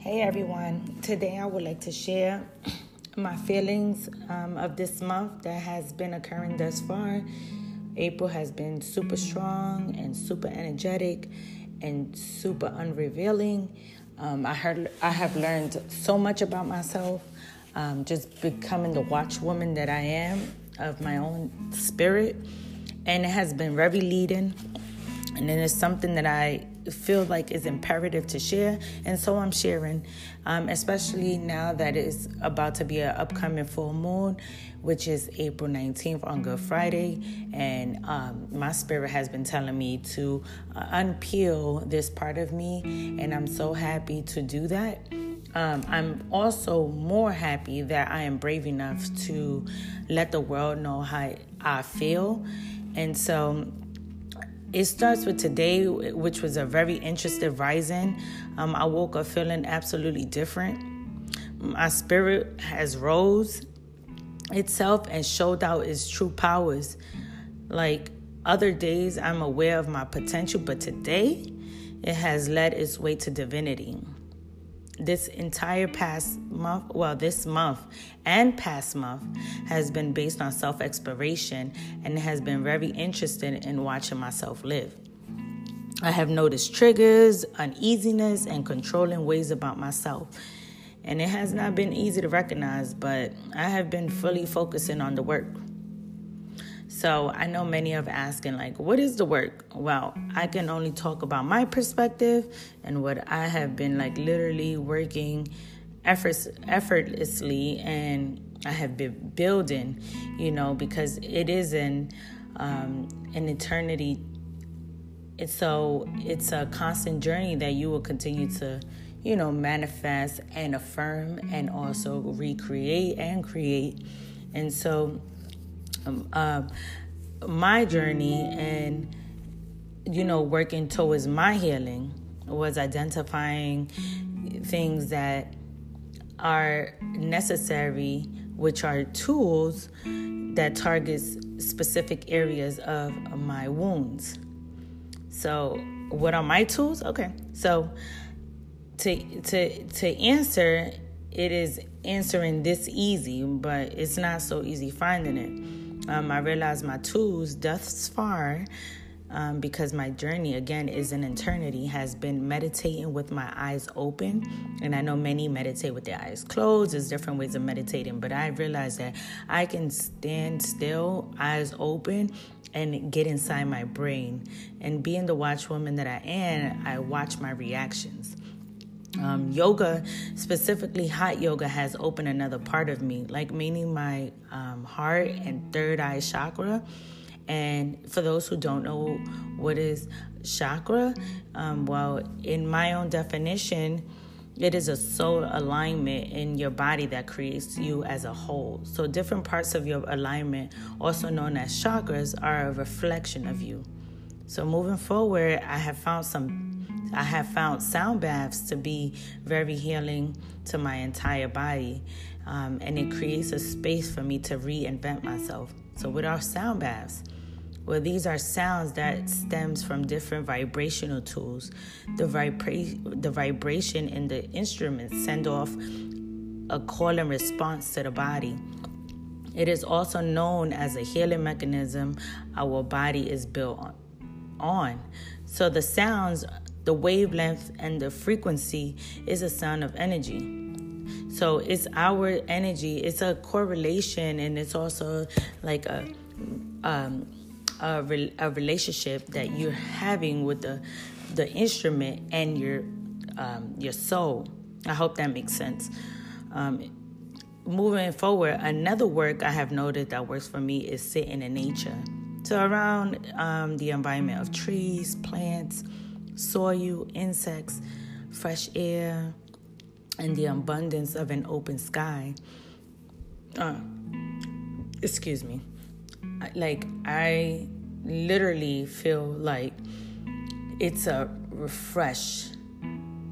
Hey everyone, today I would like to share my feelings um, of this month that has been occurring thus far. April has been super strong and super energetic and super unrevealing. Um, I heard I have learned so much about myself, um, just becoming the watchwoman that I am of my own spirit, and it has been very leading. And then it's something that I feel like is imperative to share, and so I'm sharing, um, especially now that it's about to be an upcoming full moon, which is April 19th on Good Friday, and um, my spirit has been telling me to uh, unpeel this part of me, and I'm so happy to do that. Um, I'm also more happy that I am brave enough to let the world know how I feel. And so it starts with today, which was a very interesting rising. Um, I woke up feeling absolutely different. My spirit has rose itself and showed out its true powers. Like other days, I'm aware of my potential, but today, it has led its way to divinity this entire past month, well, this month and past month has been based on self exploration and has been very interested in watching myself live. I have noticed triggers, uneasiness, and controlling ways about myself. And it has not been easy to recognize, but I have been fully focusing on the work. So I know many of asking like, what is the work? Well, I can only talk about my perspective and what I have been like literally working efforts effortlessly and I have been building, you know, because it is an um, an eternity. It's so it's a constant journey that you will continue to, you know, manifest and affirm and also recreate and create. And so uh, my journey and you know working towards my healing was identifying things that are necessary which are tools that targets specific areas of my wounds. So what are my tools? Okay so to to to answer it is answering this easy but it's not so easy finding it um, I realized my tools thus far, um, because my journey again is an eternity, has been meditating with my eyes open. And I know many meditate with their eyes closed. There's different ways of meditating, but I realized that I can stand still, eyes open, and get inside my brain. And being the watchwoman that I am, I watch my reactions. Um, yoga, specifically hot yoga, has opened another part of me, like meaning my um, heart and third eye chakra. And for those who don't know what is chakra, um, well, in my own definition, it is a soul alignment in your body that creates you as a whole. So, different parts of your alignment, also known as chakras, are a reflection of you. So, moving forward, I have found some I have found sound baths to be very healing to my entire body, um, and it creates a space for me to reinvent myself. So, with our sound baths, well, these are sounds that stems from different vibrational tools. The, vibra- the vibration in the instruments send off a call and response to the body. It is also known as a healing mechanism our body is built on. So the sounds the wavelength and the frequency is a sound of energy. So it's our energy. It's a correlation, and it's also like a um, a, re- a relationship that you're having with the the instrument and your um, your soul. I hope that makes sense. Um, moving forward, another work I have noted that works for me is sitting in nature. So around um, the environment of trees, plants, soil, insects, fresh air, and the abundance of an open sky. Uh, excuse me. Like, I literally feel like it's a refresh,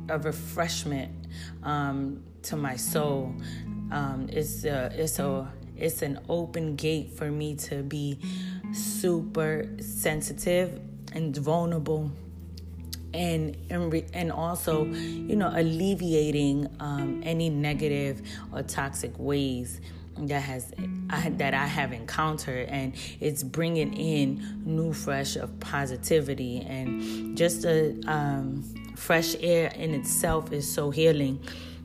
a refreshment um, to my soul. Um, it's a, it's a, it's an open gate for me to be super sensitive and vulnerable and and, re, and also you know alleviating um, any negative or toxic ways that has I, that I have encountered, and it's bringing in new, fresh of positivity. And just a um, fresh air in itself is so healing,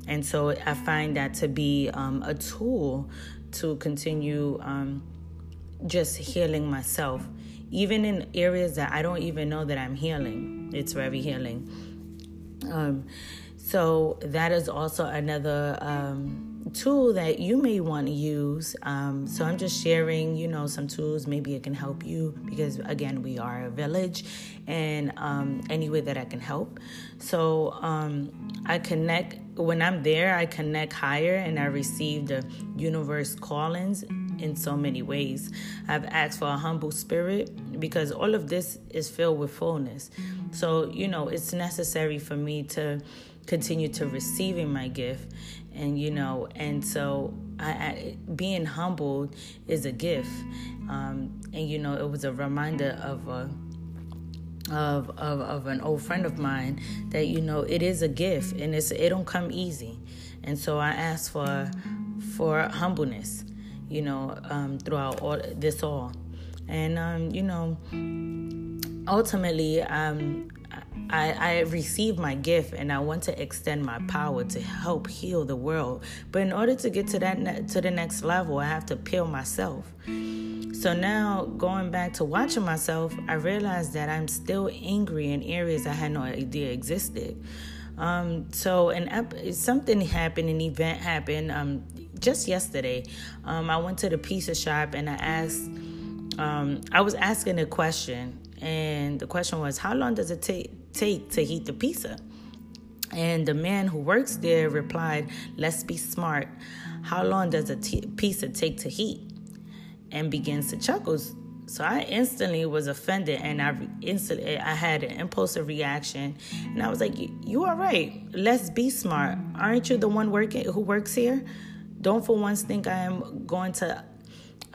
and so I find that to be um, a tool to continue um, just healing myself, even in areas that I don't even know that I'm healing. It's very healing. Um, so that is also another um, tool that you may want to use. Um, so I'm just sharing, you know, some tools. Maybe it can help you because, again, we are a village and um, any way that I can help. So um, I connect, when I'm there, I connect higher and I receive the universe callings in so many ways. I've asked for a humble spirit because all of this is filled with fullness. So, you know, it's necessary for me to continue to receiving my gift and you know and so I, I, being humbled is a gift um, and you know it was a reminder of a of, of of an old friend of mine that you know it is a gift and it's it don't come easy and so i asked for for humbleness you know um, throughout all this all and um, you know ultimately um, I, I received my gift and I want to extend my power to help heal the world. But in order to get to that ne- to the next level, I have to peel myself. So now going back to watching myself, I realized that I'm still angry in areas I had no idea existed. Um, so an ep- something happened, an event happened um, just yesterday. Um, I went to the pizza shop and I asked, um, I was asking a question, and the question was, "How long does it take take to heat the pizza? And the man who works there replied, Let's be smart. How long does a t- pizza take to heat? And begins to chuckle. So I instantly was offended and I instantly I had an impulsive reaction and I was like, "You are right. Let's be smart. Aren't you the one working who works here? Don't for once think I am going to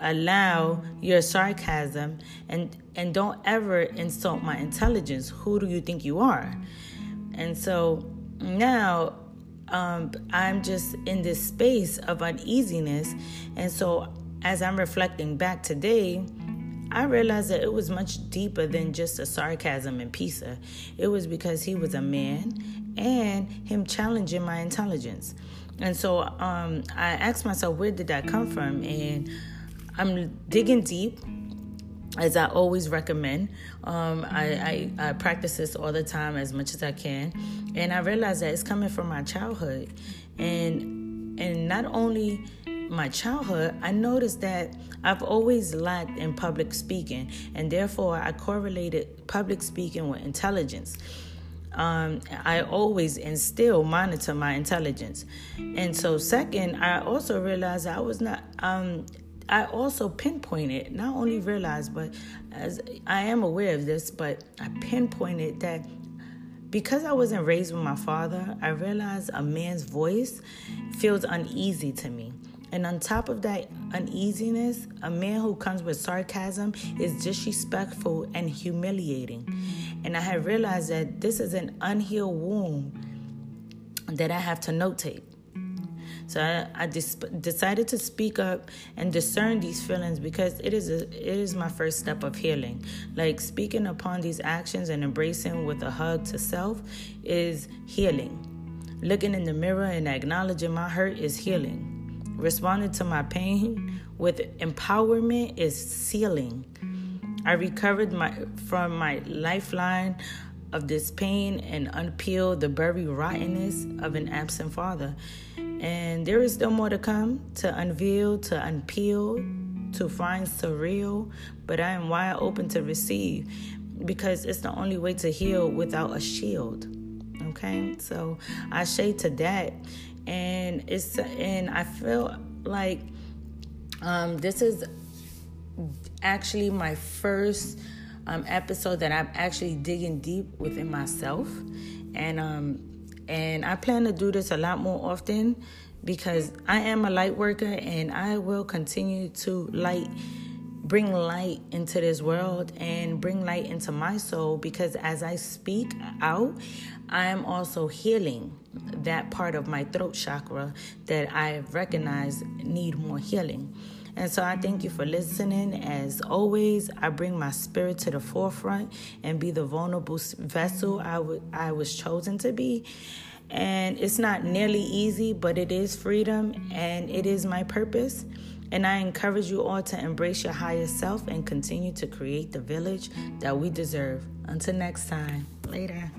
allow your sarcasm and and don't ever insult my intelligence who do you think you are and so now um, i'm just in this space of uneasiness and so as i'm reflecting back today I realized that it was much deeper than just a sarcasm and pizza. It was because he was a man and him challenging my intelligence. And so um, I asked myself, where did that come from? And I'm digging deep as I always recommend. Um, I, I, I, practice this all the time as much as I can, and I realize that it's coming from my childhood, and and not only my childhood, I noticed that I've always lacked in public speaking, and therefore I correlated public speaking with intelligence. Um, I always and still monitor my intelligence, and so second, I also realized I was not. Um, I also pinpointed, not only realized, but as I am aware of this, but I pinpointed that because I wasn't raised with my father, I realized a man's voice feels uneasy to me. And on top of that uneasiness, a man who comes with sarcasm is disrespectful and humiliating. And I have realized that this is an unhealed wound that I have to notate. So I, I dis- decided to speak up and discern these feelings because it is a, it is my first step of healing. Like speaking upon these actions and embracing with a hug to self is healing. Looking in the mirror and acknowledging my hurt is healing. Responding to my pain with empowerment is sealing. I recovered my from my lifeline of this pain and unpeeled the buried rottenness of an absent father. And there is still more to come to unveil, to unpeel, to find surreal, but I am wide open to receive because it's the only way to heal without a shield. Okay, so I say to that, and it's and I feel like um, this is actually my first um, episode that I'm actually digging deep within myself, and um, and I plan to do this a lot more often because I am a light worker and I will continue to light bring light into this world and bring light into my soul because as I speak out, I am also healing that part of my throat chakra that I recognize need more healing. And so I thank you for listening. As always, I bring my spirit to the forefront and be the vulnerable vessel I, w- I was chosen to be. And it's not nearly easy, but it is freedom and it is my purpose. And I encourage you all to embrace your higher self and continue to create the village that we deserve. Until next time, later.